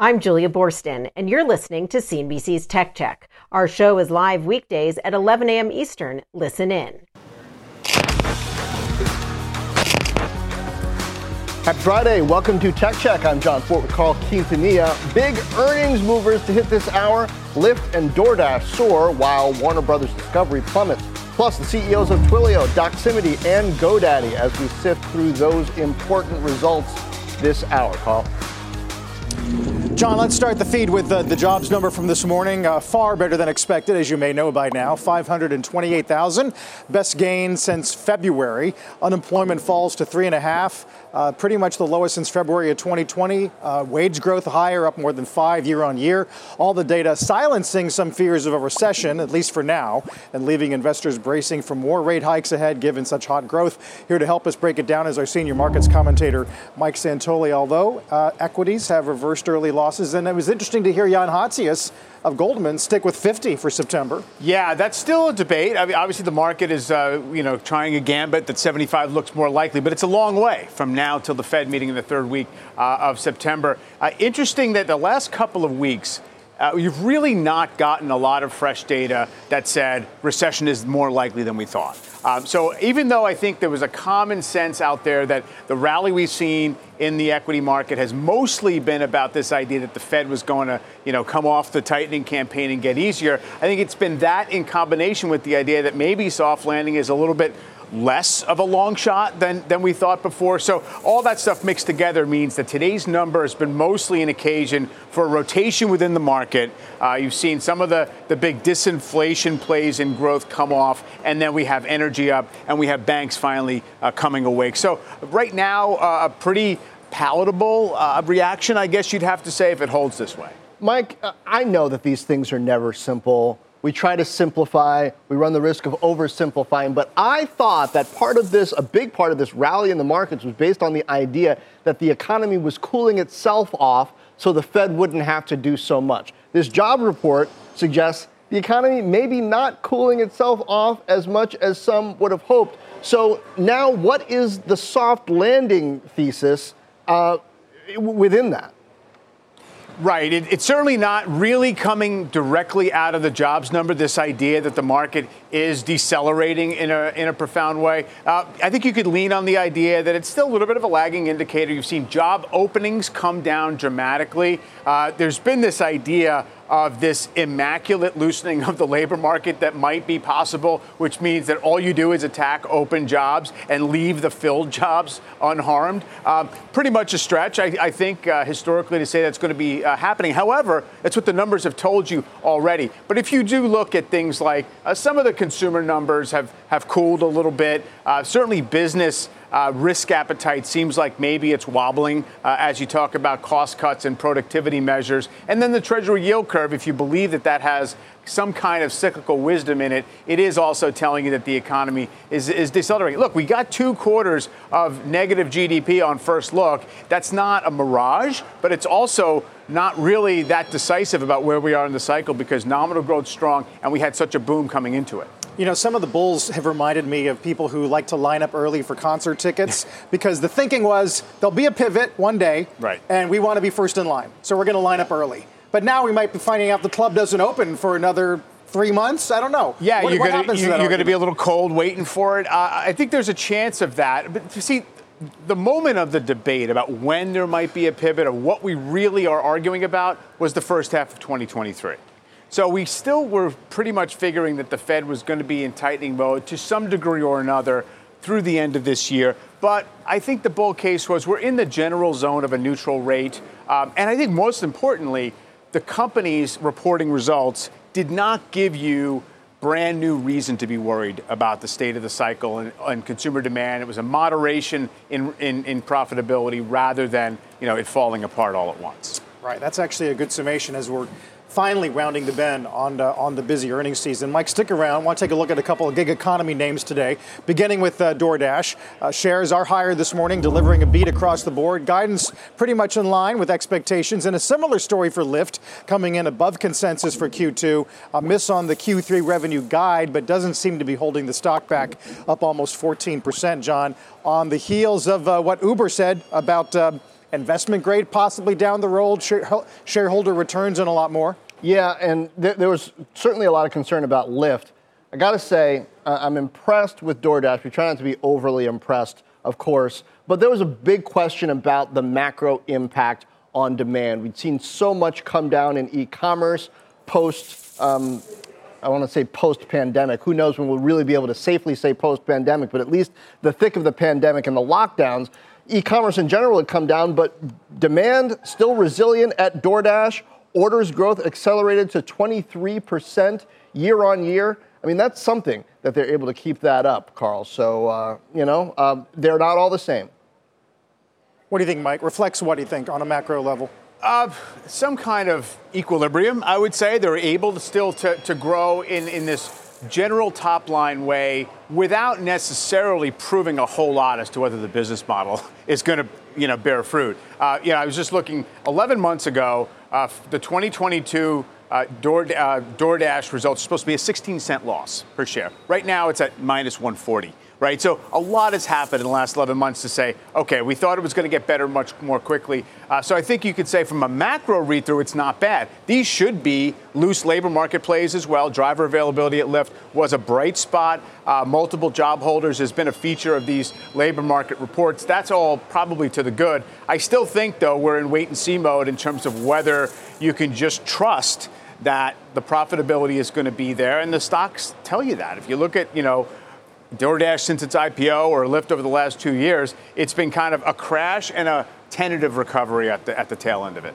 I'm Julia Boorstin, and you're listening to CNBC's Tech Check. Our show is live weekdays at 11 a.m. Eastern. Listen in. Happy Friday. Welcome to Tech Check. I'm Jon Fortt with Carl Quintanilla. Big earnings movers to hit this hour. Lyft and DoorDash soar while Warner Brothers Discovery plummets. Plus, the CEOs of Twilio, Doximity, and GoDaddy as we sift through those important results this hour. Carl. Jon, let's start the feed with the, the jobs number from this morning. Uh, far better than expected, as you may know by now. 528,000, best gain since February. Unemployment falls to three and a half. Uh, pretty much the lowest since February of 2020. Uh, wage growth higher, up more than five year on year. All the data silencing some fears of a recession, at least for now, and leaving investors bracing for more rate hikes ahead given such hot growth. Here to help us break it down is our senior markets commentator, Mike Santoli. Although uh, equities have reversed early losses, and it was interesting to hear Jan Hatzius of Goldman stick with 50 for September. Yeah, that's still a debate. I mean, obviously, the market is, uh, you know, trying a gambit that 75 looks more likely, but it's a long way from now till the Fed meeting in the third week uh, of September. Uh, interesting that the last couple of weeks, uh, you've really not gotten a lot of fresh data that said recession is more likely than we thought. Um, so even though I think there was a common sense out there that the rally we've seen in the equity market has mostly been about this idea that the Fed was going to, you know, come off the tightening campaign and get easier. I think it's been that in combination with the idea that maybe soft landing is a little bit less of a long shot than, than we thought before. So all that stuff mixed together means that today's number has been mostly an occasion for a rotation within the market. Uh, you've seen some of the, the big disinflation plays in growth come off, and then we have energy up, and we have banks finally uh, coming awake. So right now, uh, a pretty palatable uh, reaction, I guess you'd have to say, if it holds this way. Mike, uh, I know that these things are never simple. We try to simplify. We run the risk of oversimplifying. But I thought that part of this, a big part of this rally in the markets, was based on the idea that the economy was cooling itself off so the Fed wouldn't have to do so much. This job report suggests the economy maybe not cooling itself off as much as some would have hoped. So now, what is the soft landing thesis uh, within that? Right. It, it's certainly not really coming directly out of the jobs number, this idea that the market is decelerating in a, in a profound way. Uh, I think you could lean on the idea that it's still a little bit of a lagging indicator. You've seen job openings come down dramatically. Uh, there's been this idea of this immaculate loosening of the labor market that might be possible, which means that all you do is attack open jobs and leave the filled jobs unharmed. Um, pretty much a stretch, I, I think, uh, historically, to say that's going to be uh, happening. However, that's what the numbers have told you already. But if you do look at things like uh, some of the consumer numbers have, have cooled a little bit, uh, certainly business uh, risk appetite seems like maybe it's wobbling uh, as you talk about cost cuts and productivity measures. And then the Treasury yield curve, if you believe that that has some kind of cyclical wisdom in it, it is also telling you that the economy is, is decelerating. Look, we got two quarters of negative GDP on first look. That's not a mirage, but it's also not really that decisive about where we are in the cycle because nominal growth strong and we had such a boom coming into it. You know, some of the bulls have reminded me of people who like to line up early for concert tickets because the thinking was there'll be a pivot one day, right. and we want to be first in line. So we're going to line up early. But now we might be finding out the club doesn't open for another three months. I don't know. Yeah, what, you're what going you, to be a little cold waiting for it. Uh, I think there's a chance of that. But see, the moment of the debate about when there might be a pivot or what we really are arguing about was the first half of 2023. So we still were pretty much figuring that the Fed was going to be in tightening mode to some degree or another through the end of this year. But I think the bull case was we're in the general zone of a neutral rate. Um, and I think most importantly, the companies reporting results did not give you brand new reason to be worried about the state of the cycle and, and consumer demand. It was a moderation in, in, in profitability rather than you know it falling apart all at once. Right. That's actually a good summation as we're finally rounding the bend on, uh, on the busy earnings season. Mike, stick around. I want to take a look at a couple of gig economy names today, beginning with uh, DoorDash. Uh, shares are higher this morning, delivering a beat across the board. Guidance pretty much in line with expectations, and a similar story for Lyft, coming in above consensus for Q2. A miss on the Q3 revenue guide, but doesn't seem to be holding the stock back up almost 14%, Jon, on the heels of uh, what Uber said about uh, investment grade possibly down the road, shareholder returns, and a lot more? Yeah, and th- there was certainly a lot of concern about Lyft. I got to say, I'm impressed with DoorDash. We try not to be overly impressed, of course, but there was a big question about the macro impact on demand. We'd seen so much come down in e commerce post. Um, I want to say post pandemic. Who knows when we'll really be able to safely say post pandemic, but at least the thick of the pandemic and the lockdowns, e commerce in general had come down, but demand still resilient at DoorDash. Orders growth accelerated to 23% year on year. I mean, that's something that they're able to keep that up, Carl. So, uh, you know, um, they're not all the same. What do you think, Mike? Reflects what do you think on a macro level? Uh, some kind of equilibrium, I would say. They're able to still to, to grow in, in this general top line way without necessarily proving a whole lot as to whether the business model is going to you know bear fruit. Uh, know, I was just looking 11 months ago, uh, the 2022 uh, Door, uh, DoorDash results are supposed to be a 16 cent loss per share. Right now, it's at minus 140 right? So a lot has happened in the last 11 months to say, okay, we thought it was going to get better much more quickly. Uh, so I think you could say from a macro read through, it's not bad. These should be loose labor market plays as well. Driver availability at Lyft was a bright spot. Uh, multiple job holders has been a feature of these labor market reports. That's all probably to the good. I still think, though, we're in wait and see mode in terms of whether you can just trust that the profitability is going to be there, and the stocks tell you that. If you look at, you know, DoorDash since its IPO or Lyft over the last two years, it's been kind of a crash and a tentative recovery at the, at the tail end of it.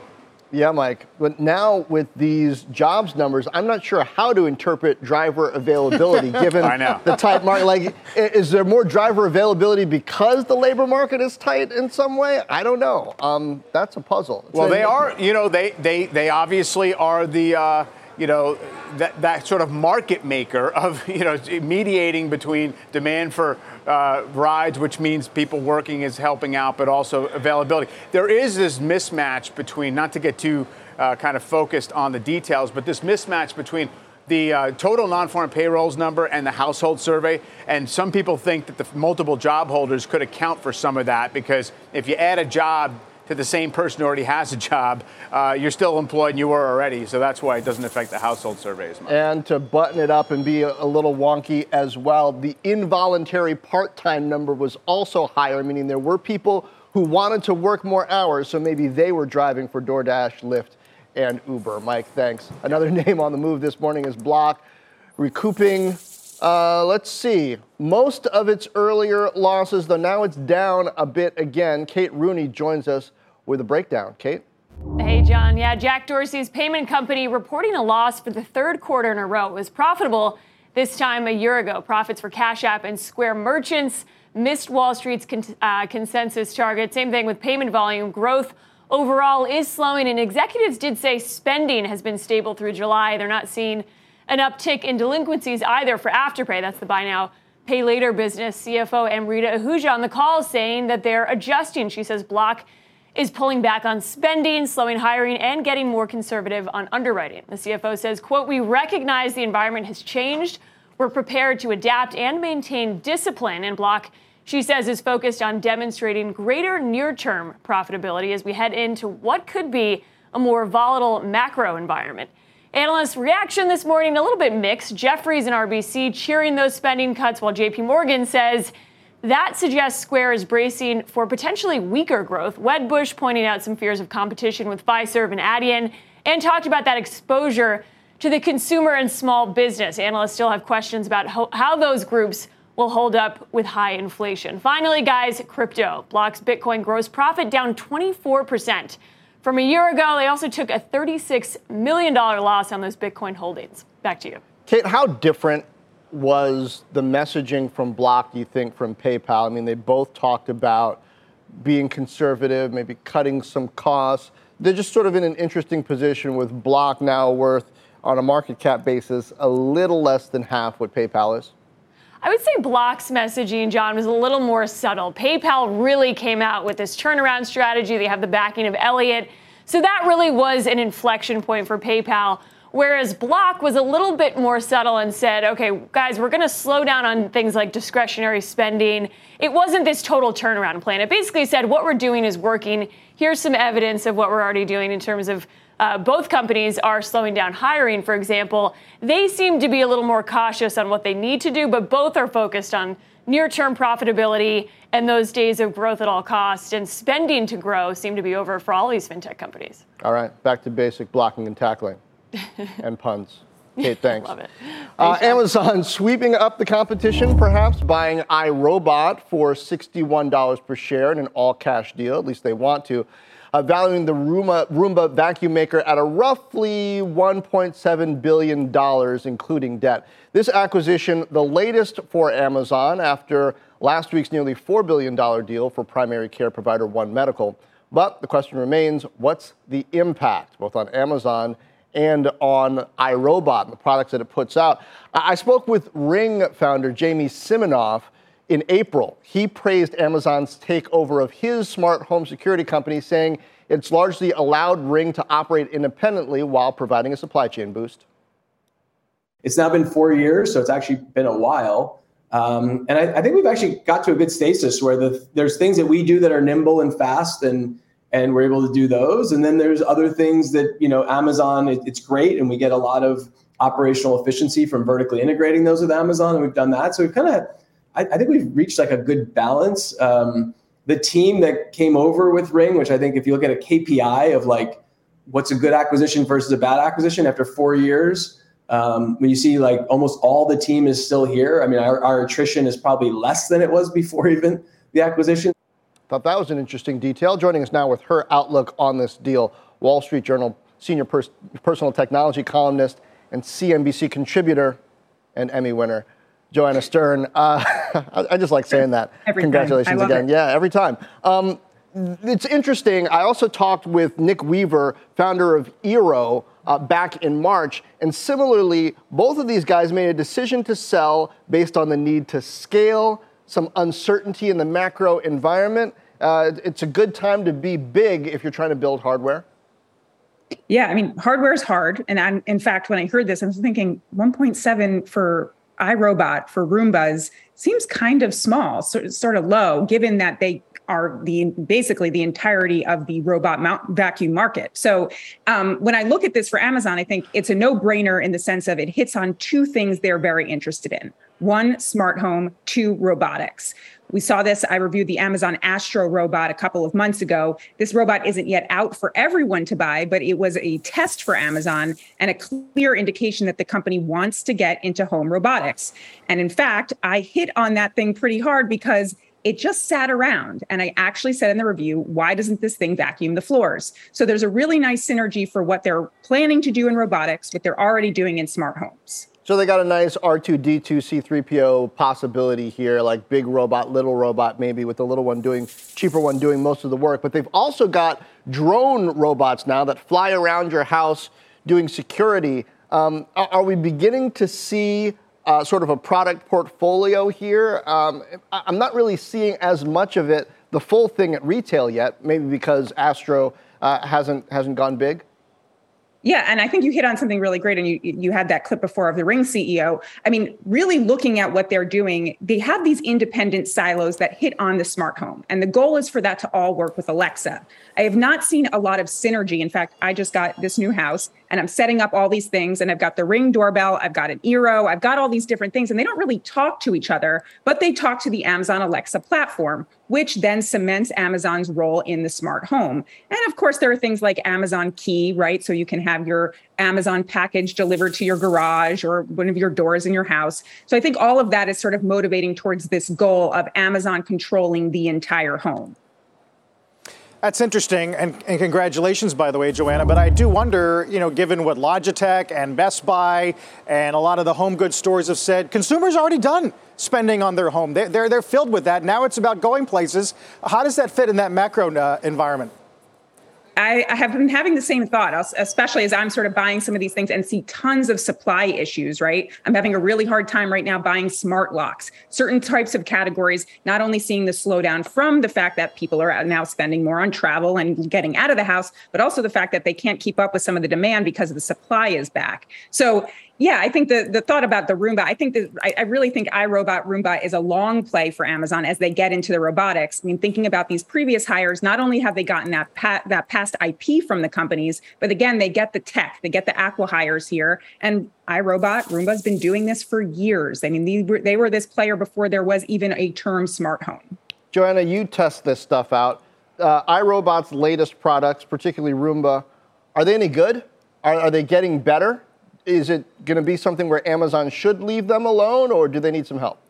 Yeah, Mike. But now with these jobs numbers, I'm not sure how to interpret driver availability given the tight market. Like, is there more driver availability because the labor market is tight in some way? I don't know. Um, that's a puzzle. It's well, they are. You know, they they they obviously are the. Uh, you know, that, that sort of market maker of, you know, mediating between demand for uh, rides, which means people working is helping out, but also availability. There is this mismatch between, not to get too uh, kind of focused on the details, but this mismatch between the uh, total non-farm payrolls number and the household survey. And some people think that the multiple job holders could account for some of that because if you add a job to the same person who already has a job, uh, you're still employed and you were already. So that's why it doesn't affect the household survey as much. And to button it up and be a, a little wonky as well, the involuntary part time number was also higher, meaning there were people who wanted to work more hours, so maybe they were driving for DoorDash, Lyft, and Uber. Mike, thanks. Another name on the move this morning is Block, recouping uh, let's see. Most of its earlier losses, though now it's down a bit again. Kate Rooney joins us with a breakdown. Kate? Hey, Jon. Yeah, Jack Dorsey's payment company reporting a loss for the third quarter in a row. It was profitable this time a year ago. Profits for Cash App and Square merchants missed Wall Street's con- uh, consensus target. Same thing with payment volume. Growth overall is slowing, and executives did say spending has been stable through July. They're not seeing an uptick in delinquencies either for Afterpay. That's the buy now, pay later business. CFO Amrita Ahuja on the call saying that they're adjusting. She says Block is pulling back on spending, slowing hiring, and getting more conservative on underwriting. The CFO says, quote, we recognize the environment has changed. We're prepared to adapt and maintain discipline. And Block, she says, is focused on demonstrating greater near term profitability as we head into what could be a more volatile macro environment. Analysts' reaction this morning a little bit mixed. Jefferies and RBC cheering those spending cuts, while JP Morgan says that suggests Square is bracing for potentially weaker growth. Wedbush pointing out some fears of competition with Fiserv and Adyen and talked about that exposure to the consumer and small business. Analysts still have questions about how, how those groups will hold up with high inflation. Finally, guys, crypto. Block's Bitcoin gross profit down 24%. From a year ago, they also took a $36 million loss on those Bitcoin holdings. Back to you. Kate, how different was the messaging from Block, you think, from PayPal? I mean, they both talked about being conservative, maybe cutting some costs, they're just sort of in an interesting position with Block now worth on a market cap basis a little less than half what PayPal is. I would say Block's messaging, Jon, was a little more subtle. PayPal really came out with this turnaround strategy. They have the backing of Elliott. So that really was an inflection point for PayPal. Whereas Block was a little bit more subtle and said, okay, guys, we're going to slow down on things like discretionary spending. It wasn't this total turnaround plan. It basically said, what we're doing is working. Here's some evidence of what we're already doing in terms of uh, both companies are slowing down hiring, for example. They seem to be a little more cautious on what they need to do, but both are focused on near term profitability and those days of growth at all costs and spending to grow seem to be over for all these fintech companies. All right, back to basic blocking and tackling and puns. Kate, thanks. Love it. Uh, Amazon sweeping up the competition, perhaps buying iRobot for $61 per share in an all cash deal. At least they want to uh, valuing the Roomba, Roomba vacuum maker at a roughly $1.7 billion, including debt. This acquisition, the latest for Amazon after last week's nearly $4 billion deal for primary care provider One Medical. But the question remains what's the impact, both on Amazon and on iRobot and the products that it puts out? I spoke with Ring founder Jamie Siminoff in April, he praised Amazon's takeover of his smart home security company, saying it's largely allowed Ring to operate independently while providing a supply chain boost. It's now been four years, so it's actually been a while. Um, and I, I, think we've actually got to a good stasis where the, there's things that we do that are nimble and fast, and and we're able to do those. And then there's other things that you know Amazon. It, it's great, and we get a lot of operational efficiency from vertically integrating those with Amazon, and we've done that. So we've kind of I, I, think we've reached like a good balance. Um, the team that came over with Ring, which I think if you look at a KPI of like what's a good acquisition versus a bad acquisition after four years, um, when you see like almost all the team is still here. I mean, our, our attrition is probably less than it was before even the acquisition. Thought that was an interesting detail. Joining us now with her outlook on this deal, Wall Street Journal senior pers- personal technology columnist and CNBC contributor and Emmy winner, Joanna Stern. Uh, I just like saying that. Every Congratulations again. It. Yeah, every time. Um, it's interesting. I also talked with Nick Weaver, founder of Eero, uh, back in March. And similarly, both of these guys made a decision to sell based on the need to scale, some uncertainty in the macro environment. Uh, it's a good time to be big if you're trying to build hardware. Yeah, I mean, hardware is hard. And I'm, in fact, when I heard this, I was thinking 1.7 for iRobot for Roombas seems kind of small, sort of low, given that they are the basically the entirety of the robot mount vacuum market. So um, when I look at this for Amazon, I think it's a no-brainer in the sense of it hits on two things they're very interested in: one, smart home; two, robotics. We saw this. I reviewed the Amazon Astro robot a couple of months ago. This robot isn't yet out for everyone to buy, but it was a test for Amazon and a clear indication that the company wants to get into home robotics. And in fact, I hit on that thing pretty hard because it just sat around. And I actually said in the review, why doesn't this thing vacuum the floors? So there's a really nice synergy for what they're planning to do in robotics, what they're already doing in smart homes. So they got a nice R2D2 C3PO possibility here, like big robot, little robot, maybe with the little one doing, cheaper one doing most of the work. But they've also got drone robots now that fly around your house doing security. Um, are we beginning to see uh, sort of a product portfolio here? Um, I'm not really seeing as much of it, the full thing at retail yet, maybe because Astro uh, hasn't hasn't gone big. Yeah, and I think you hit on something really great, and you you had that clip before of the Ring CEO. I mean, really looking at what they're doing, they have these independent silos that hit on the smart home, and the goal is for that to all work with Alexa. I have not seen a lot of synergy. In fact, I just got this new house, and I'm setting up all these things, and I've got the Ring doorbell, I've got an Eero, I've got all these different things, and they don't really talk to each other, but they talk to the Amazon Alexa platform, which then cements Amazon's role in the smart home. And of course, there are things like Amazon Key, right? So you can have your Amazon package delivered to your garage or one of your doors in your house. So I think all of that is sort of motivating towards this goal of Amazon controlling the entire home. That's interesting, and, and, congratulations, by the way, Joanna. But I do wonder, you know, given what Logitech and Best Buy and a lot of the home goods stores have said, consumers already done spending on their home. They're, they're, they're filled with that. Now it's about going places. How does that fit in that macro uh, environment? I, I, have been having the same thought, especially as I'm sort of buying some of these things and see tons of supply issues, right? I'm having a really hard time right now buying smart locks, certain types of categories, not only seeing the slowdown from the fact that people are now spending more on travel and getting out of the house, but also the fact that they can't keep up with some of the demand because the supply is back. So yeah, I think the the thought about the Roomba, I think that I, I, really think iRobot Roomba is a long play for Amazon as they get into the robotics. I mean, thinking about these previous hires, not only have they gotten that that past IP from the companies, but again, they get the tech, they get the acqui-hires here, and iRobot Roomba's been doing this for years. I mean, they were, they were this player before there was even a term smart home. Joanna, you test this stuff out. Uh, iRobot's latest products, particularly Roomba, are they any good? Are, are they getting better? Is it going to be something where Amazon should leave them alone, or do they need some help?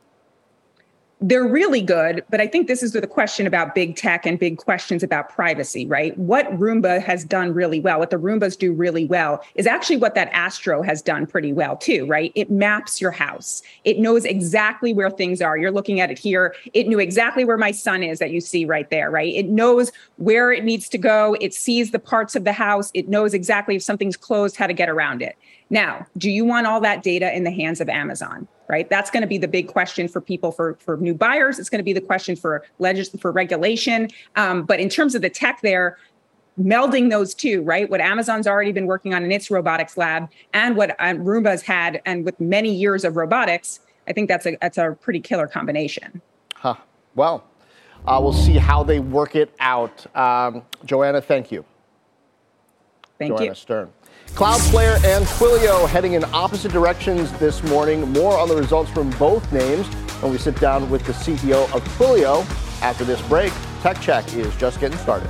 They're really good, but I think this is the question about big tech and big questions about privacy, right? What Roomba has done really well, what the Roombas do really well, is actually what that Astro has done pretty well too, right? It maps your house. It knows exactly where things are. You're looking at it here. It knew exactly where my son is that you see right there, right? It knows where it needs to go. It sees the parts of the house. It knows exactly if something's closed, how to get around it. Now, do you want all that data in the hands of Amazon? Right? That's going to be the big question for people for, for new buyers. It's going to be the question for legis- for regulation. Um, but in terms of the tech there, melding those two, right? What Amazon's already been working on in its robotics lab and what um, Roomba's had, and with many years of robotics, I think that's a that's a pretty killer combination. Huh. Well, uh, we'll see how they work it out. Um, Joanna, thank you. Thank Joanna you. Stern. Cloudflare and Twilio heading in opposite directions this morning. More on the results from both names when we sit down with the CEO of Twilio after this break. Tech Check is just getting started.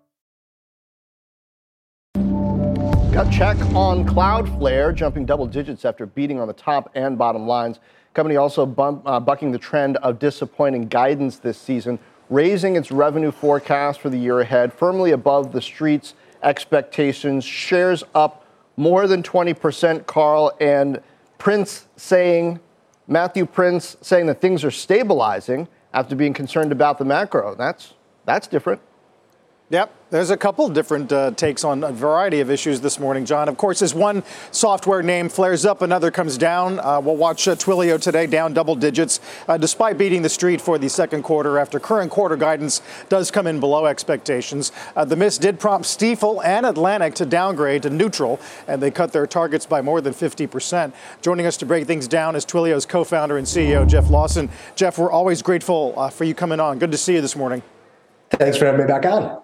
Gut check on Cloudflare, jumping double digits after beating on the top and bottom lines. Company also bump, uh, bucking the trend of disappointing guidance this season, raising its revenue forecast for the year ahead, firmly above the street's expectations. Shares up more than 20%, Carl, and Prince saying, Matthew Prince saying that things are stabilizing after being concerned about the macro. That's, that's different. Yep. There's a couple different uh, takes on a variety of issues this morning, Jon. Of course, as one software name flares up, another comes down. Uh, we'll watch uh, Twilio today down double digits, uh, despite beating the street for the second quarter after current quarter guidance does come in below expectations. Uh, the miss did prompt Stifel and Atlantic to downgrade to neutral, and they cut their targets by more than 50%. Joining us to break things down is Twilio's co-founder and CEO, Jeff Lawson. Jeff, we're always grateful uh, for you coming on. Good to see you this morning. Thanks for having me back on.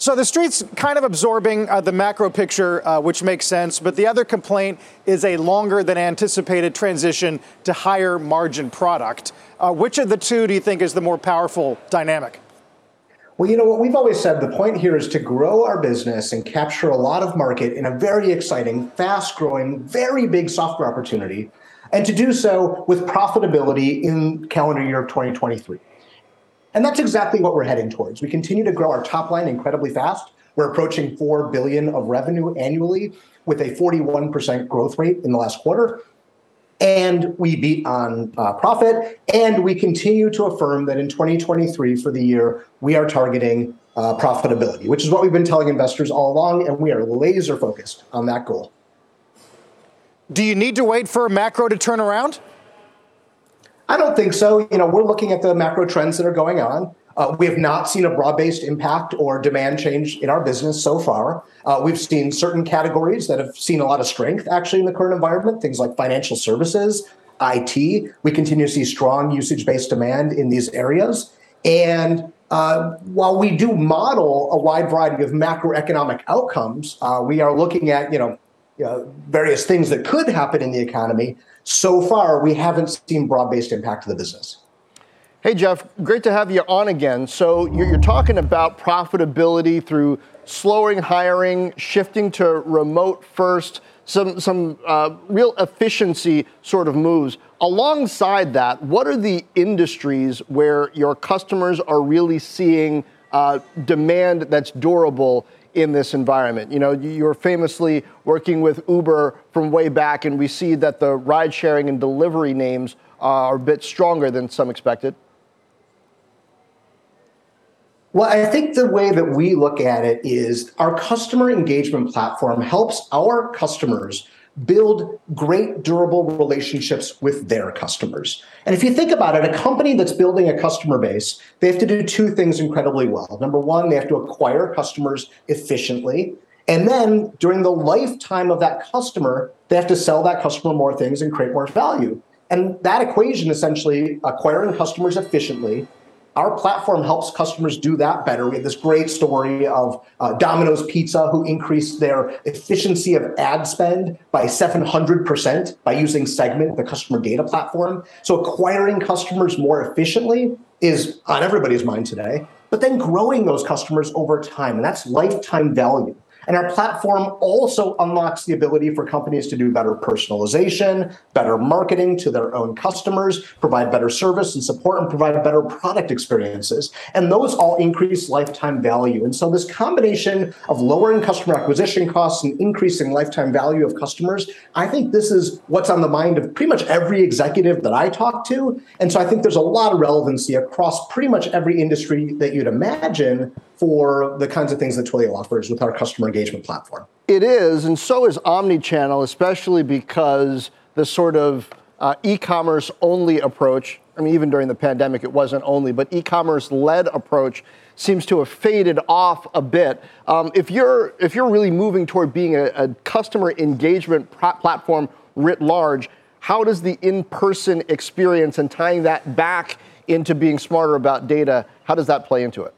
So the street's kind of absorbing uh, the macro picture, uh, which makes sense. But the other complaint is a longer than anticipated transition to higher margin product. Uh, which of the two do you think is the more powerful dynamic? Well, you know what we've always said the point here is to grow our business and capture a lot of market in a very exciting, fast growing, very big software opportunity, and to do so with profitability in calendar year 2023. And that's exactly what we're heading towards. We continue to grow our top line incredibly fast. We're approaching 4 billion of revenue annually with a 41% growth rate in the last quarter. and we beat on uh, profit, and we continue to affirm that in 2023 for the year, we are targeting uh, profitability, which is what we've been telling investors all along, and we are laser focused on that goal. Do you need to wait for macro to turn around? I don't think so. You know, we're looking at the macro trends that are going on. Uh, we have not seen a broad based impact or demand change in our business so far. Uh, we've seen certain categories that have seen a lot of strength actually in the current environment, things like financial services, IT. We continue to see strong usage based demand in these areas. And uh, while we do model a wide variety of macroeconomic outcomes, uh, we are looking at you know, you know various things that could happen in the economy. So far, we haven't seen broad-based impact to the business. Hey, Jeff, great to have you on again. So you're, you're talking about profitability through slowing hiring, shifting to remote first, some, some uh, real efficiency sort of moves. Alongside that, what are the industries where your customers are really seeing uh, demand that's durable in this environment. You know, you're famously working with Uber from way back, and we see that the ride sharing and delivery names are a bit stronger than some expected. Well, I think the way that we look at it is our customer engagement platform helps our customers build great durable relationships with their customers. And if you think about it, a company that's building a customer base, they have to do two things incredibly well. Number one, they have to acquire customers efficiently. And then during the lifetime of that customer, they have to sell that customer more things and create more value. And that equation essentially acquiring customers efficiently our platform helps customers do that better. We have this great story of uh, Domino's Pizza, who increased their efficiency of ad spend by 700% by using Segment, the customer data platform. So acquiring customers more efficiently is on everybody's mind today, but then growing those customers over time, and that's lifetime value. And our platform also unlocks the ability for companies to do better personalization, better marketing to their own customers, provide better service and support, and provide better product experiences. And those all increase lifetime value. And so, this combination of lowering customer acquisition costs and increasing lifetime value of customers, I think this is what's on the mind of pretty much every executive that I talk to. And so, I think there's a lot of relevancy across pretty much every industry that you'd imagine for the kinds of things that Twilio offers with our customer engagement platform. It is, and so is omnichannel, especially because the sort of uh, e-commerce only approach. I mean, even during the pandemic, it wasn't only, but e-commerce led approach seems to have faded off a bit. Um, if you're if you're really moving toward being a, a customer engagement platform writ large, how does the in-person experience and tying that back into being smarter about data, how does that play into it?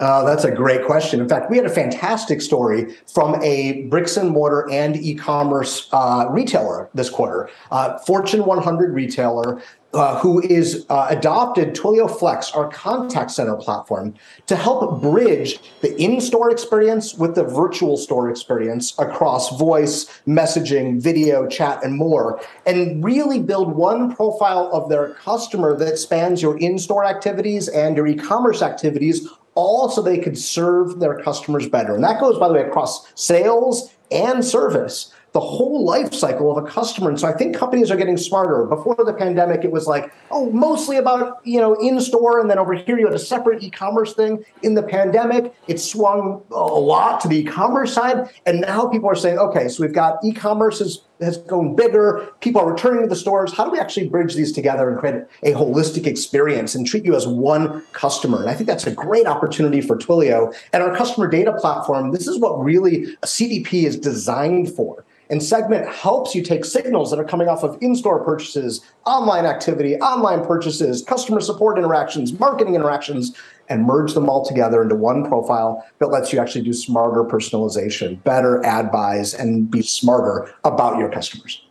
Uh, that's a great question. In fact, we had a fantastic story from a bricks and mortar and e-commerce uh, retailer this quarter, uh, Fortune 100 retailer. Uh, who is uh, adopted Twilio Flex, our contact center platform, to help bridge the in-store experience with the virtual store experience across voice, messaging, video, chat, and more, and really build one profile of their customer that spans your in-store activities and your e-commerce activities all so they could serve their customers better. And that goes, by the way, across sales and service the whole life cycle of a customer. And so I think companies are getting smarter. Before the pandemic, it was like, oh, mostly about, you know, in store. And then over here, you had a separate e commerce thing. In the pandemic, it swung a lot to the e commerce side. And now people are saying, okay, so we've got e commerce has, has gone bigger. People are returning to the stores. How do we actually bridge these together and create a holistic experience and treat you as one customer? And I think that's a great opportunity for Twilio. And our customer data platform, this is what really a CDP is designed for. And Segment helps you take signals that are coming off of in store purchases, online activity, online purchases, customer support interactions, marketing interactions, and merge them all together into one profile that lets you actually do smarter personalization, better ad buys, and be smarter about your customers.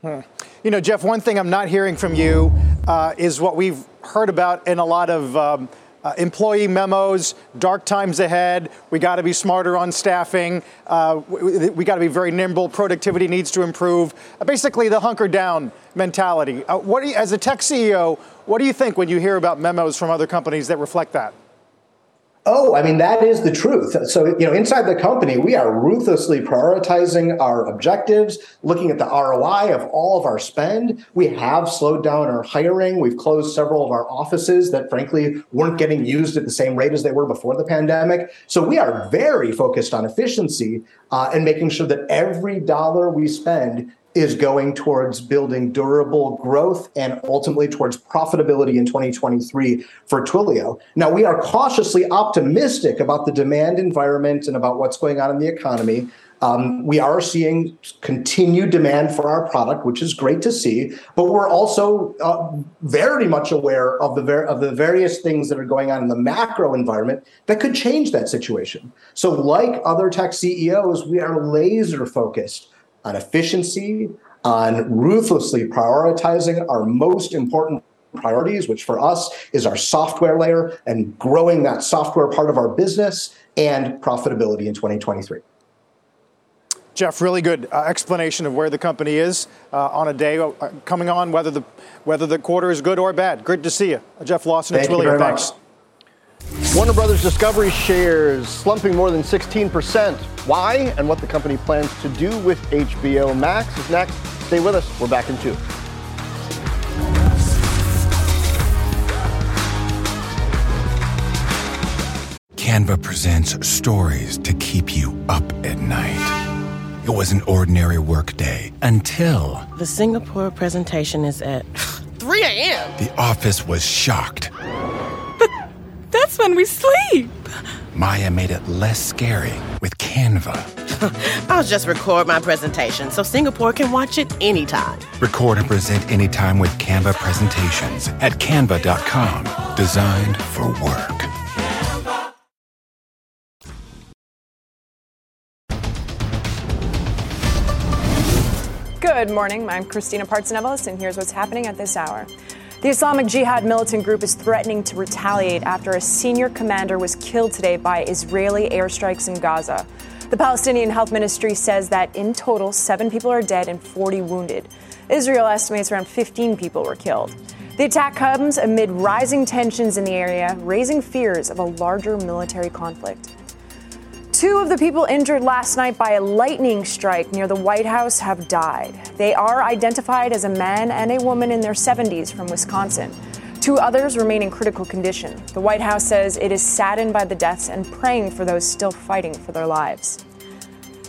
Hmm. You know, Jeff, one thing I'm not hearing from you uh, is what we've heard about in a lot of. Um, uh, employee memos, dark times ahead. We got to be smarter on staffing. Uh, we, we got to be very nimble. Productivity needs to improve. Uh, basically, the hunker down mentality. Uh, what you, as a tech CEO, what do you think when you hear about memos from other companies that reflect that? Oh, I mean, that is the truth. So, you know, inside the company, we are ruthlessly prioritizing our objectives, looking at the ROI of all of our spend. We have slowed down our hiring. We've closed several of our offices that, frankly, weren't getting used at the same rate as they were before the pandemic. So, we are very focused on efficiency uh, and making sure that every dollar we spend is going towards building durable growth and ultimately towards profitability in 2023 for Twilio. Now, we are cautiously optimistic about the demand environment and about what's going on in the economy. Um, we are seeing continued demand for our product, which is great to see. But we're also uh, very much aware of the ver- of the various things that are going on in the macro environment that could change that situation. So, like other tech CEOs, we are laser focused on efficiency, on ruthlessly prioritizing our most important priorities, which for us is our software layer and growing that software part of our business and profitability in 2023. Jeff, really good uh, explanation of where the company is uh, on a day uh, coming on, whether the whether the quarter is good or bad. Good to see you, Jeff Lawson. Thank it's really thanks. Much. Warner Brothers Discovery shares slumping more than 16%. Why and what the company plans to do with HBO Max is next. Stay with us. We're back in two. Canva presents stories to keep you up at night. It was an ordinary workday until the Singapore presentation is at 3 a.m. The office was shocked. That's when we sleep. Maya made it less scary with Canva. I'll just record my presentation so Singapore can watch it anytime. Record and present anytime with Canva presentations at canva.com. Designed for work. Good morning. I'm Christina Partsinevelos, and here's what's happening at this hour. The Islamic Jihad militant group is threatening to retaliate after a senior commander was killed today by Israeli airstrikes in Gaza. The Palestinian Health Ministry says that in total, seven people are dead and 40 wounded. Israel estimates around 15 people were killed. The attack comes amid rising tensions in the area, raising fears of a larger military conflict. Two of the people injured last night by a lightning strike near the White House have died. They are identified as a man and a woman in their 70s from Wisconsin. Two others remain in critical condition. The White House says it is saddened by the deaths and praying for those still fighting for their lives.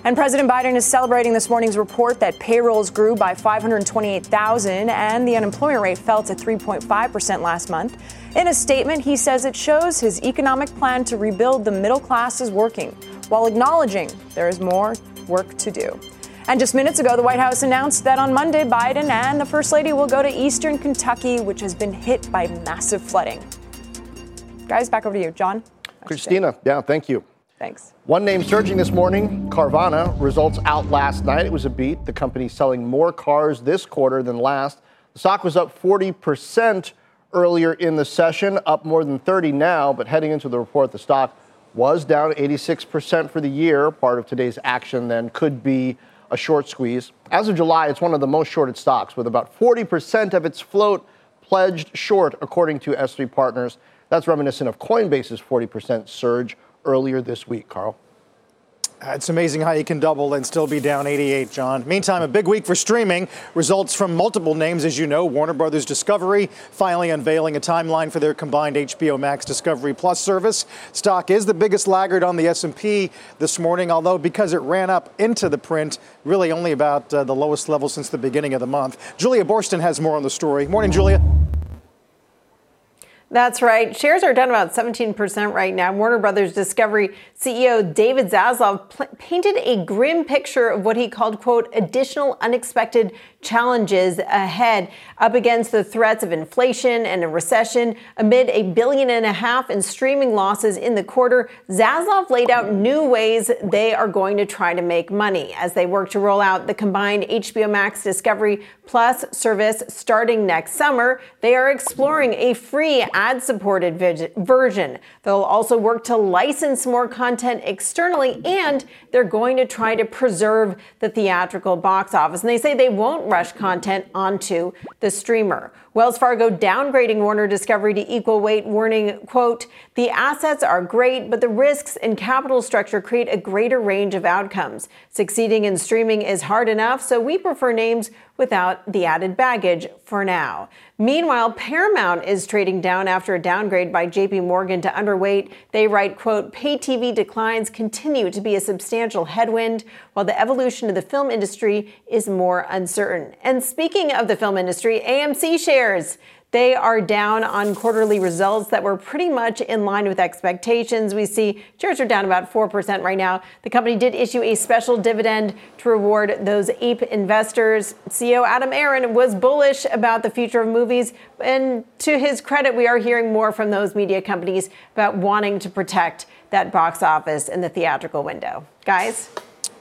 And President Biden is celebrating this morning's report that payrolls grew by 528,000 and the unemployment rate fell to 3.5% last month. In a statement, he says it shows his economic plan to rebuild the middle class is working while acknowledging there is more work to do. And just minutes ago, the White House announced that on Monday, Biden and the First Lady will go to eastern Kentucky, which has been hit by massive flooding. Guys, back over to you. Jon? Christina, yeah, thank you. Thanks. One name surging this morning, Carvana. Results out last night. It was a beat. The company selling more cars this quarter than last. The stock was up 40% earlier in the session, up more than 30 now, but heading into the report, the stock was down 86% for the year. Part of today's action then could be a short squeeze. As of July, it's one of the most shorted stocks, with about 40% of its float pledged short, according to S3 Partners. That's reminiscent of Coinbase's 40% surge earlier this week, Carl. It's amazing how you can double and still be down 88, Jon. Meantime, a big week for streaming. Results from multiple names, as you know. Warner Brothers Discovery finally unveiling a timeline for their combined HBO Max Discovery Plus service. Stock is the biggest laggard on the S&P this morning, although because it ran up into the print, really only about uh, the lowest level since the beginning of the month. Julia Boorstin has more on the story. Morning, Julia. That's right. Shares are down about 17% right now. Warner Brothers Discovery CEO David Zaslav pl- painted a grim picture of what he called, quote, additional unexpected challenges ahead up against the threats of inflation and a recession. Amid a billion and a half in streaming losses in the quarter, Zaslav laid out new ways they are going to try to make money as they work to roll out the combined HBO Max Discovery Plus service starting next summer. They are exploring a free ad supported version. They'll also work to license more content externally and they're going to try to preserve the theatrical box office. And they say they won't fresh content onto the streamer. Wells Fargo downgrading Warner Discovery to equal weight, warning, quote, the assets are great, but the risks and capital structure create a greater range of outcomes. Succeeding in streaming is hard enough, so we prefer names without the added baggage for now. Meanwhile, Paramount is trading down after a downgrade by JP Morgan to underweight. They write, quote, pay TV declines continue to be a substantial headwind, while the evolution of the film industry is more uncertain. And speaking of the film industry, AMC shares they are down on quarterly results that were pretty much in line with expectations. We see shares are down about 4% right now. The company did issue a special dividend to reward those APE investors. CEO Adam Aron was bullish about the future of movies. And to his credit, we are hearing more from those media companies about wanting to protect that box office in the theatrical window. Guys?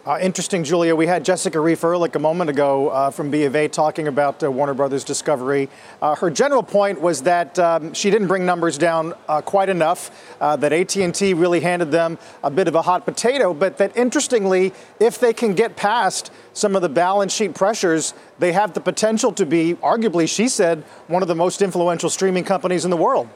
Uh, interesting, Julia. We had Jessica Reif Ehrlich a moment ago uh, from B of A talking about uh, Warner Brothers Discovery. Uh, her general point was that um, she didn't bring numbers down uh, quite enough. Uh, that AT&T really handed them a bit of a hot potato, but that interestingly, if they can get past some of the balance sheet pressures, they have the potential to be, arguably, she said, one of the most influential streaming companies in the world.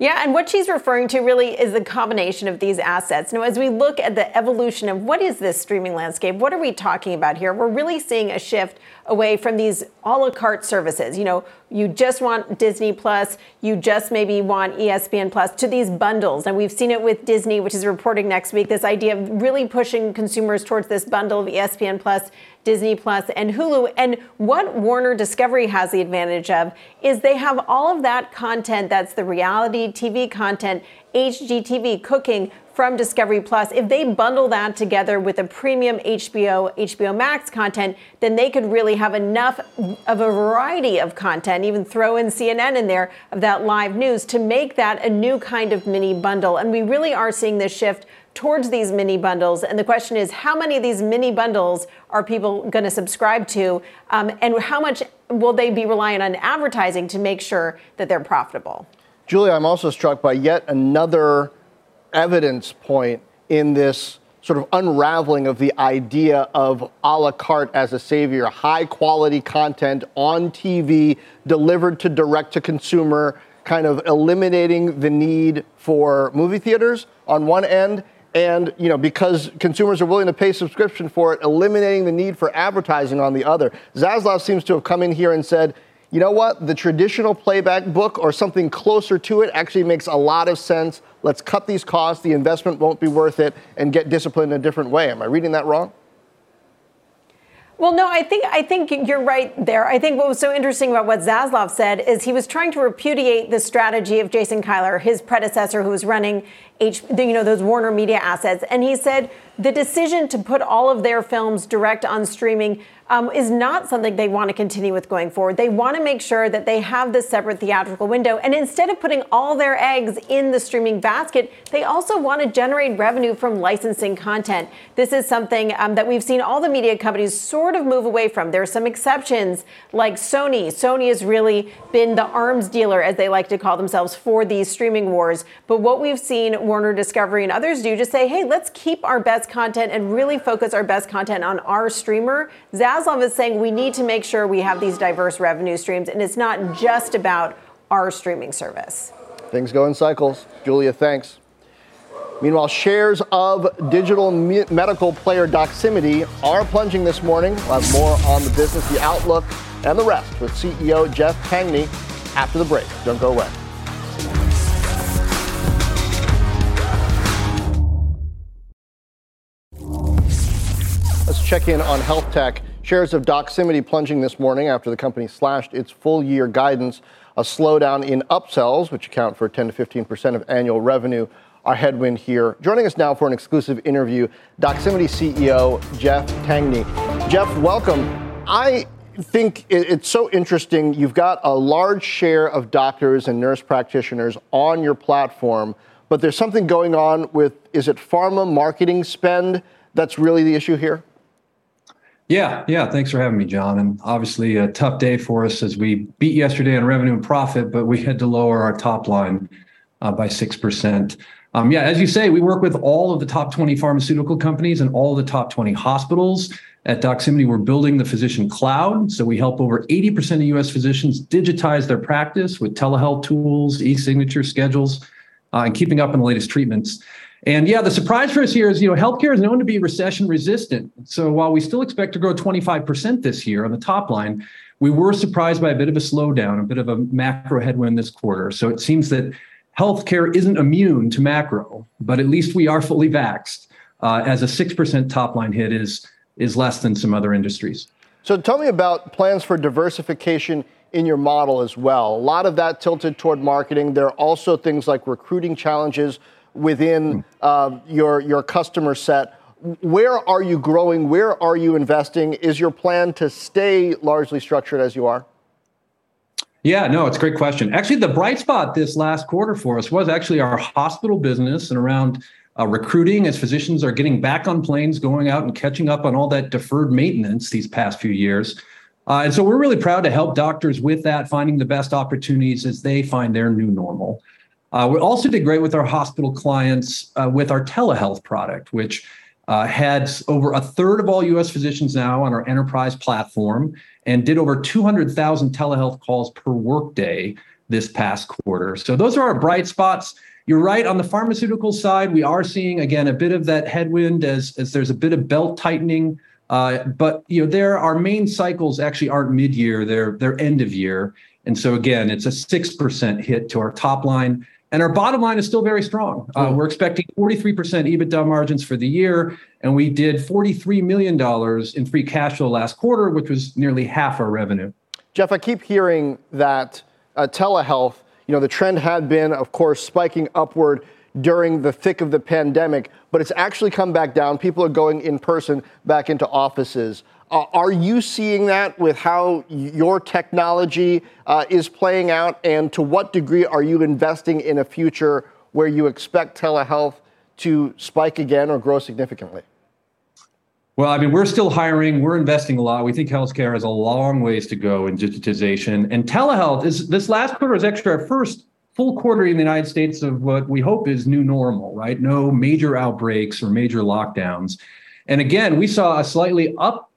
Yeah, and what she's referring to really is the combination of these assets. Now, as we look at the evolution of what is this streaming landscape, what are we talking about here? We're really seeing a shift away from these a la carte services. You know, you just want Disney Plus, you just maybe want ESPN Plus to these bundles. And we've seen it with Disney, which is reporting next week, this idea of really pushing consumers towards this bundle of ESPN Plus, Disney Plus, and Hulu. And what Warner Discovery has the advantage of is they have all of that content that's the reality TV content, HGTV, cooking, from Discovery Plus, if they bundle that together with a premium HBO, HBO Max content, then they could really have enough of a variety of content, even throw in CNN in there of that live news to make that a new kind of mini bundle. And we really are seeing this shift towards these mini bundles. And the question is, how many of these mini bundles are people going to subscribe to? Um, and how much will they be relying on advertising to make sure that they're profitable? Julia, I'm also struck by yet another evidence point in this sort of unraveling of the idea of a la carte as a savior, high quality content on TV delivered to direct to consumer, kind of eliminating the need for movie theaters on one end. And you know, because consumers are willing to pay subscription for it, eliminating the need for advertising on the other. Zaslav seems to have come in here and said, you know what? The traditional playback book or something closer to it actually makes a lot of sense. Let's cut these costs. The investment won't be worth it and get disciplined in a different way. Am I reading that wrong? Well, no, I think I think you're right there. I think what was so interesting about what Zaslav said is he was trying to repudiate the strategy of Jason Kilar, his predecessor, who was running H, you know, those Warner Media assets, and he said the decision to put all of their films direct on streaming um, is not something they want to continue with going forward. They want to make sure that they have this separate theatrical window. And instead of putting all their eggs in the streaming basket, they also want to generate revenue from licensing content. This is something um, that we've seen all the media companies sort of move away from. There are some exceptions like Sony. Sony has really been the arms dealer, as they like to call themselves, for these streaming wars. But what we've seen Warner Discovery and others do, just say, hey, let's keep our best content and really focus our best content on our streamer. Zaslav is saying we need to make sure we have these diverse revenue streams, and it's not just about our streaming service. Things go in cycles. Julia, thanks. Meanwhile, shares of digital me- medical player Doximity are plunging this morning. We'll have more on the business, the outlook, and the rest with CEO Jeff Tangney after the break. Don't go away. Check in on health tech. Shares of Doximity plunging this morning after the company slashed its full year guidance. A slowdown in upsells, which account for 10 to 15 percent of annual revenue, are headwind here. Joining us now for an exclusive interview, Doximity CEO Jeff Tangney. Jeff, welcome. I think it's so interesting. You've got a large share of doctors and nurse practitioners on your platform, but there's something going on with is it pharma marketing spend that's really the issue here? Yeah, yeah. Thanks for having me, Jon. And obviously, a tough day for us as we beat yesterday on revenue and profit, but we had to lower our top line uh, by 6%. Um, yeah, as you say, we work with all of the top 20 pharmaceutical companies and all of the top 20 hospitals. At Doximity, we're building the physician cloud. So we help over 80% of US physicians digitize their practice with telehealth tools, e signature schedules, uh, and keeping up on the latest treatments. And yeah, the surprise for us here is, you know, healthcare is known to be recession resistant. So while we still expect to grow 25% this year on the top line, we were surprised by a bit of a slowdown, a bit of a macro headwind this quarter. So it seems that healthcare isn't immune to macro, but at least we are fully vaxxed. Uh, as a 6% top line hit is, is less than some other industries. So tell me about plans for diversification in your model as well. A lot of that tilted toward marketing. There are also things like recruiting challenges within uh, your, your customer set. Where are you growing? Where are you investing? Is your plan to stay largely structured as you are? Yeah, no, it's a great question. Actually, the bright spot this last quarter for us was actually our hospital business and around uh, recruiting as physicians are getting back on planes, going out and catching up on all that deferred maintenance these past few years. Uh, and so we're really proud to help doctors with that, finding the best opportunities as they find their new normal. Uh, we also did great with our hospital clients uh, with our telehealth product, which uh, had over a third of all US physicians now on our enterprise platform and did over 200,000 telehealth calls per workday this past quarter. So those are our bright spots. You're right on the pharmaceutical side, we are seeing again a bit of that headwind as, as there's a bit of belt tightening. Uh, but you know, there our main cycles actually aren't mid-year; they're they're end of year, and so again, it's a six percent hit to our top line. And our bottom line is still very strong. Uh, we're expecting 43% EBITDA margins for the year, and we did $43 million in free cash flow last quarter, which was nearly half our revenue. Jeff, I keep hearing that uh, telehealth, you know, the trend had been, of course, spiking upward during the thick of the pandemic, but it's actually come back down. People are going in person back into offices. Uh, are you seeing that with how your technology uh, is playing out? And to what degree are you investing in a future where you expect telehealth to spike again or grow significantly? Well, I mean, we're still hiring. We're investing a lot. We think healthcare has a long ways to go in digitization. And telehealth is this last quarter is actually our first full quarter in the United States of what we hope is new normal, right? No major outbreaks or major lockdowns. And again, we saw a slightly up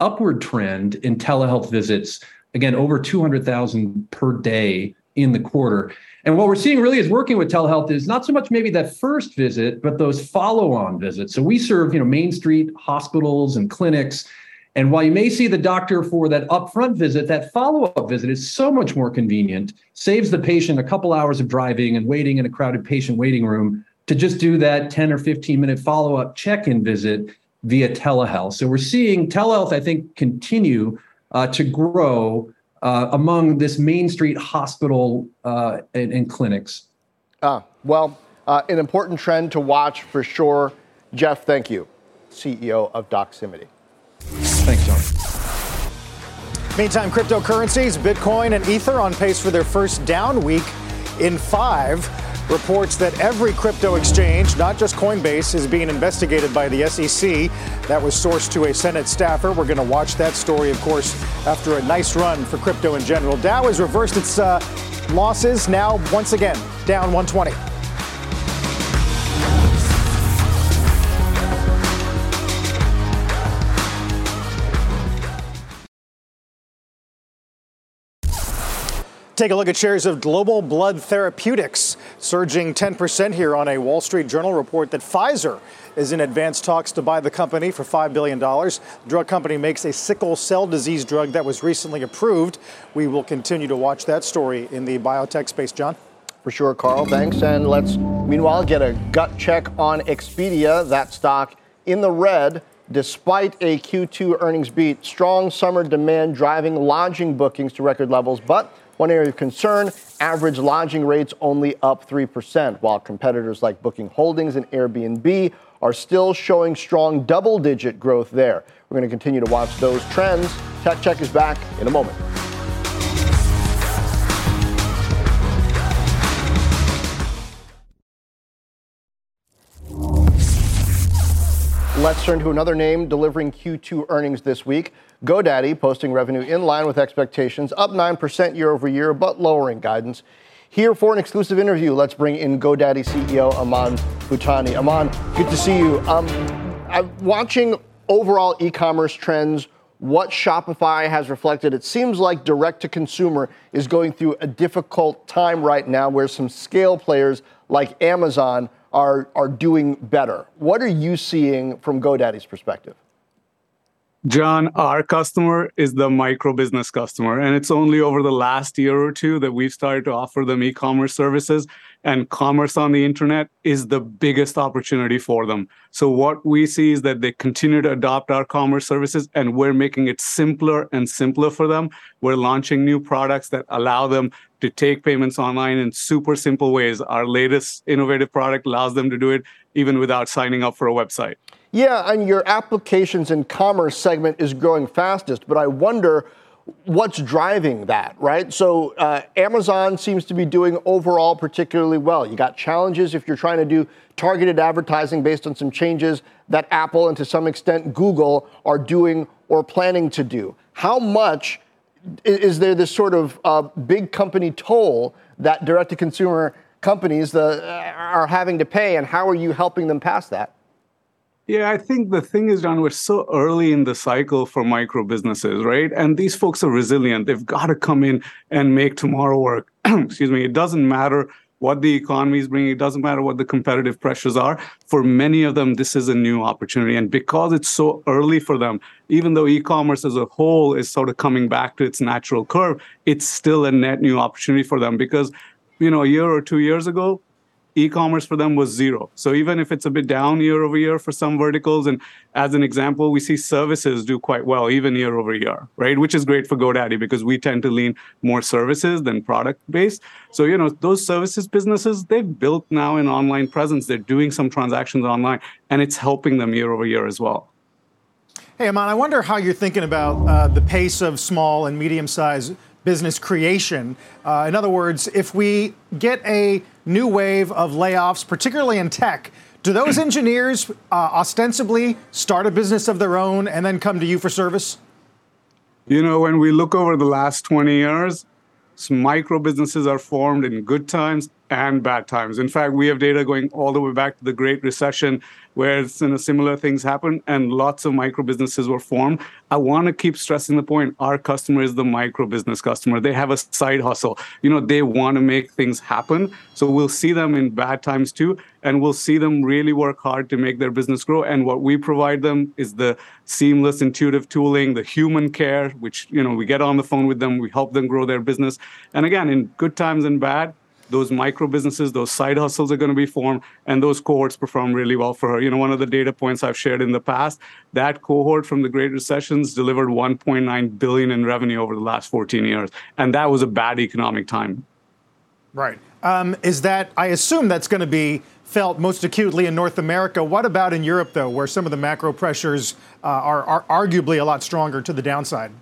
upward trend in telehealth visits, again, over 200,000 per day in the quarter. And what we're seeing really is working with telehealth is not so much maybe that first visit, but those follow-on visits. So we serve, you know, Main Street hospitals and clinics. And while you may see the doctor for that upfront visit, that follow-up visit is so much more convenient, saves the patient a couple hours of driving and waiting in a crowded patient waiting room to just do that 10 or 15 minute follow-up check-in visit via telehealth. So we're seeing telehealth, I think, continue uh, to grow uh, among this Main Street hospital uh, and, and, clinics. Ah, well, uh, an important trend to watch for sure. Jeff, thank you, CEO of Doximity. Thanks, Jon. Meantime, cryptocurrencies, Bitcoin and Ether on pace for their first down week in five reports that every crypto exchange, not just Coinbase, is being investigated by the SEC. That was sourced to a Senate staffer. We're going to watch that story, of course, after a nice run for crypto in general. Dow has reversed its uh, losses, now once again down 120. Take a look at shares of Global Blood Therapeutics, surging 10% here on a Wall Street Journal report that Pfizer is in advanced talks to buy the company for $5 billion. The drug company makes a sickle cell disease drug that was recently approved. We will continue to watch that story in the biotech space, Jon. For sure, Carl. Thanks. And let's, meanwhile, get a gut check on Expedia, that stock in the red despite a Q2 earnings beat. Strong summer demand driving lodging bookings to record levels, but one area of concern average lodging rates only up 3%, while competitors like Booking Holdings and Airbnb are still showing strong double digit growth there. We're going to continue to watch those trends. Tech Check is back in a moment. Let's turn to another name delivering Q2 earnings this week. GoDaddy posting revenue in line with expectations, up 9% year over year, but lowering guidance. Here for an exclusive interview, let's bring in GoDaddy CEO Aman Bhutani. Aman, good to see you. Um, I'm watching overall e-commerce trends what Shopify has reflected, it seems like direct to consumer is going through a difficult time right now where some scale players like Amazon are, are doing better. What are you seeing from GoDaddy's perspective? Jon, our customer is the micro business customer, and it's only over the last year or two that we've started to offer them e commerce services. And commerce on the internet is the biggest opportunity for them. So, what we see is that they continue to adopt our commerce services, and we're making it simpler and simpler for them. We're launching new products that allow them to take payments online in super simple ways. Our latest innovative product allows them to do it even without signing up for a website. Yeah, and your applications and commerce segment is growing fastest, but I wonder what's driving that, right? So uh, Amazon seems to be doing overall particularly well. You got challenges if you're trying to do targeted advertising based on some changes that Apple and to some extent Google are doing or planning to do. How much is there this sort of uh, big company toll that direct to consumer companies the, uh, are having to pay, and how are you helping them pass that? Yeah, I think the thing is, Jon, we're so early in the cycle for micro businesses, right? And these folks are resilient. They've got to come in and make tomorrow work. Excuse me. It doesn't matter what the economy is bringing. It doesn't matter what the competitive pressures are. For many of them, this is a new opportunity. And because it's so early for them, even though e commerce as a whole is sort of coming back to its natural curve, it's still a net new opportunity for them because, you know, a year or two years ago, e-commerce for them was zero. So even if it's a bit down year over year for some verticals, and as an example, we see services do quite well even year over year, right? Which is great for GoDaddy because we tend to lean more services than product based. So you know those services businesses they've built now an online presence. They're doing some transactions online, and it's helping them year over year as well. Hey, Aman, I wonder how you're thinking about uh, the pace of small and medium sized business creation. Uh, in other words, if we get a new wave of layoffs, particularly in tech, do those engineers uh, ostensibly start a business of their own and then come to you for service? You know, when we look over the last 20 years, micro businesses are formed in good times and bad times. In fact, we have data going all the way back to the Great Recession, where similar things happened and lots of micro businesses were formed. I want to keep stressing the point our customer is the micro business customer. They have a side hustle. You know, they want to make things happen. So we'll see them in bad times too, and we'll see them really work hard to make their business grow. And what we provide them is the seamless, intuitive tooling, the human care, which, you know, we get on the phone with them, we help them grow their business. And again, in good times and bad, those micro businesses, those side hustles are going to be formed, and those cohorts perform really well for her. You know, one of the data points I've shared in the past, that cohort from the Great Recessions delivered 1.9 billion in revenue over the last 14 years, and that was a bad economic time. Right. Um, is that? I assume that's going to be felt most acutely in North America. What about in Europe, though, where some of the macro pressures uh, are, are arguably a lot stronger to the downside?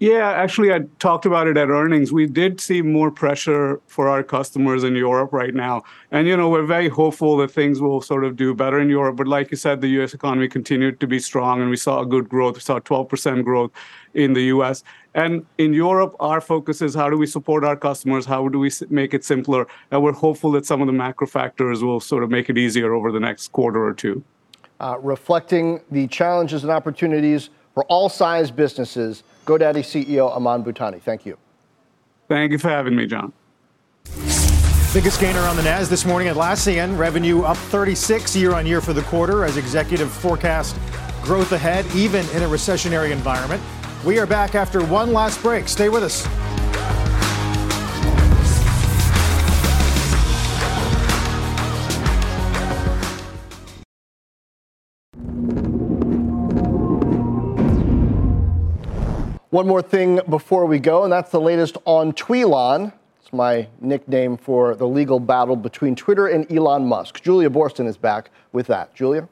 Yeah, actually, I talked about it at earnings. We did see more pressure for our customers in Europe right now. And, you know, we're very hopeful that things will sort of do better in Europe. But like you said, the US economy continued to be strong and we saw good growth. We saw 12% growth in the US. And in Europe, our focus is how do we support our customers? How do we make it simpler? And we're hopeful that some of the macro factors will sort of make it easier over the next quarter or two. Uh, reflecting the challenges and opportunities for all size businesses GoDaddy CEO Aman Bhutani. Thank you. Thank you for having me, Jon. Biggest gainer on the Nas this morning at Atlassian. Revenue up 36 year on year for the quarter as executive forecast growth ahead, even in a recessionary environment. We are back after one last break. Stay with us. One more thing before we go, and that's the latest on Twelon. It's my nickname for the legal battle between Twitter and Elon Musk. Julia Boorstin is back with that. Julia?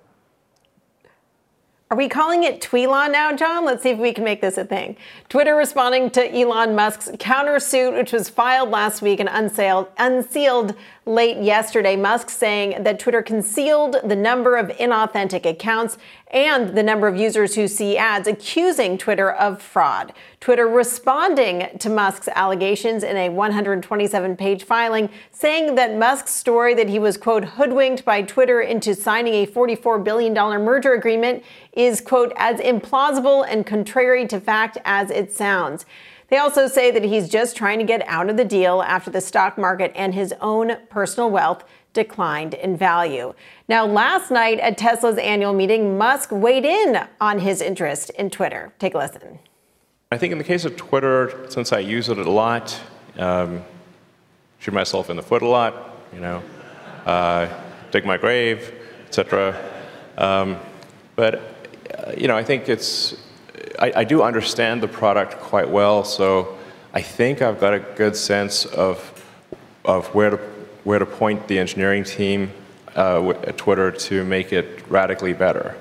Are we calling it Twelon now, Jon? Let's see if we can make this a thing. Twitter responding to Elon Musk's countersuit, which was filed last week and unsealed, unsealed late yesterday. Musk saying that Twitter concealed the number of inauthentic accounts and the number of users who see ads, accusing Twitter of fraud. Twitter responding to Musk's allegations in a 127 page filing, saying that Musk's story that he was, quote, hoodwinked by Twitter into signing a $44 billion merger agreement is, quote, as implausible and contrary to fact as it sounds. They also say that he's just trying to get out of the deal after the stock market and his own personal wealth declined in value. Now, last night at Tesla's annual meeting, Musk weighed in on his interest in Twitter. Take a listen. I think in the case of Twitter, since I use it a lot, um, shoot myself in the foot a lot, you know, uh, dig my grave, etc. Um, but uh, you know, I think it's I, I, do understand the product quite well, so I think I've got a good sense of of where to where to point the engineering team uh, at Twitter to make it radically better.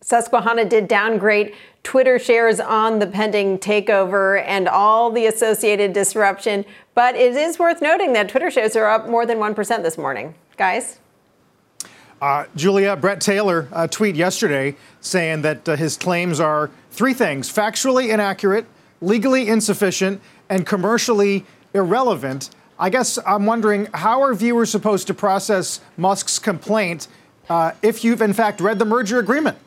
Susquehanna did downgrade Twitter shares on the pending takeover and all the associated disruption, but it is worth noting that Twitter shares are up more than 1% this morning. Guys? Uh, Julia, Bret Taylor uh, tweet yesterday saying that uh, his claims are three things factually inaccurate, legally insufficient, and commercially irrelevant. I guess I'm wondering how are viewers supposed to process Musk's complaint uh, if you've in fact read the merger agreement?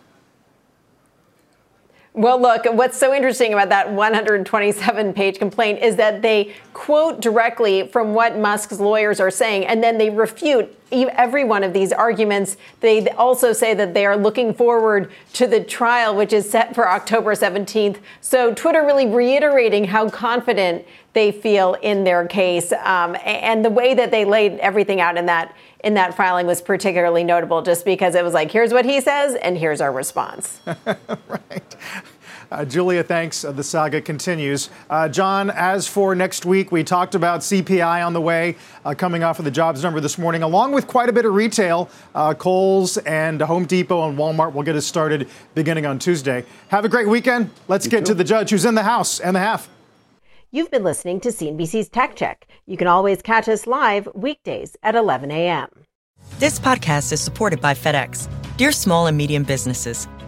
Well, look, what's so interesting about that 127 page complaint is that they quote directly from what Musk's lawyers are saying, and then they refute every one of these arguments. They also say that they are looking forward to the trial, which is set for October 17th. So, Twitter really reiterating how confident they feel in their case. Um, and the way that they laid everything out in that in that filing was particularly notable just because it was like, here's what he says, and here's our response. right. Uh, Julia, thanks. Uh, the saga continues. Uh, Jon, as for next week, we talked about CPI on the way, uh, coming off of the jobs number this morning, along with quite a bit of retail. Uh, Kohl's and Home Depot and Walmart will get us started beginning on Tuesday. Have a great weekend. Let's you get too. to the judge who's in the house and the half. You've been listening to CNBC's Tech Check. You can always catch us live weekdays at 11 a.m. This podcast is supported by FedEx. Dear small and medium businesses,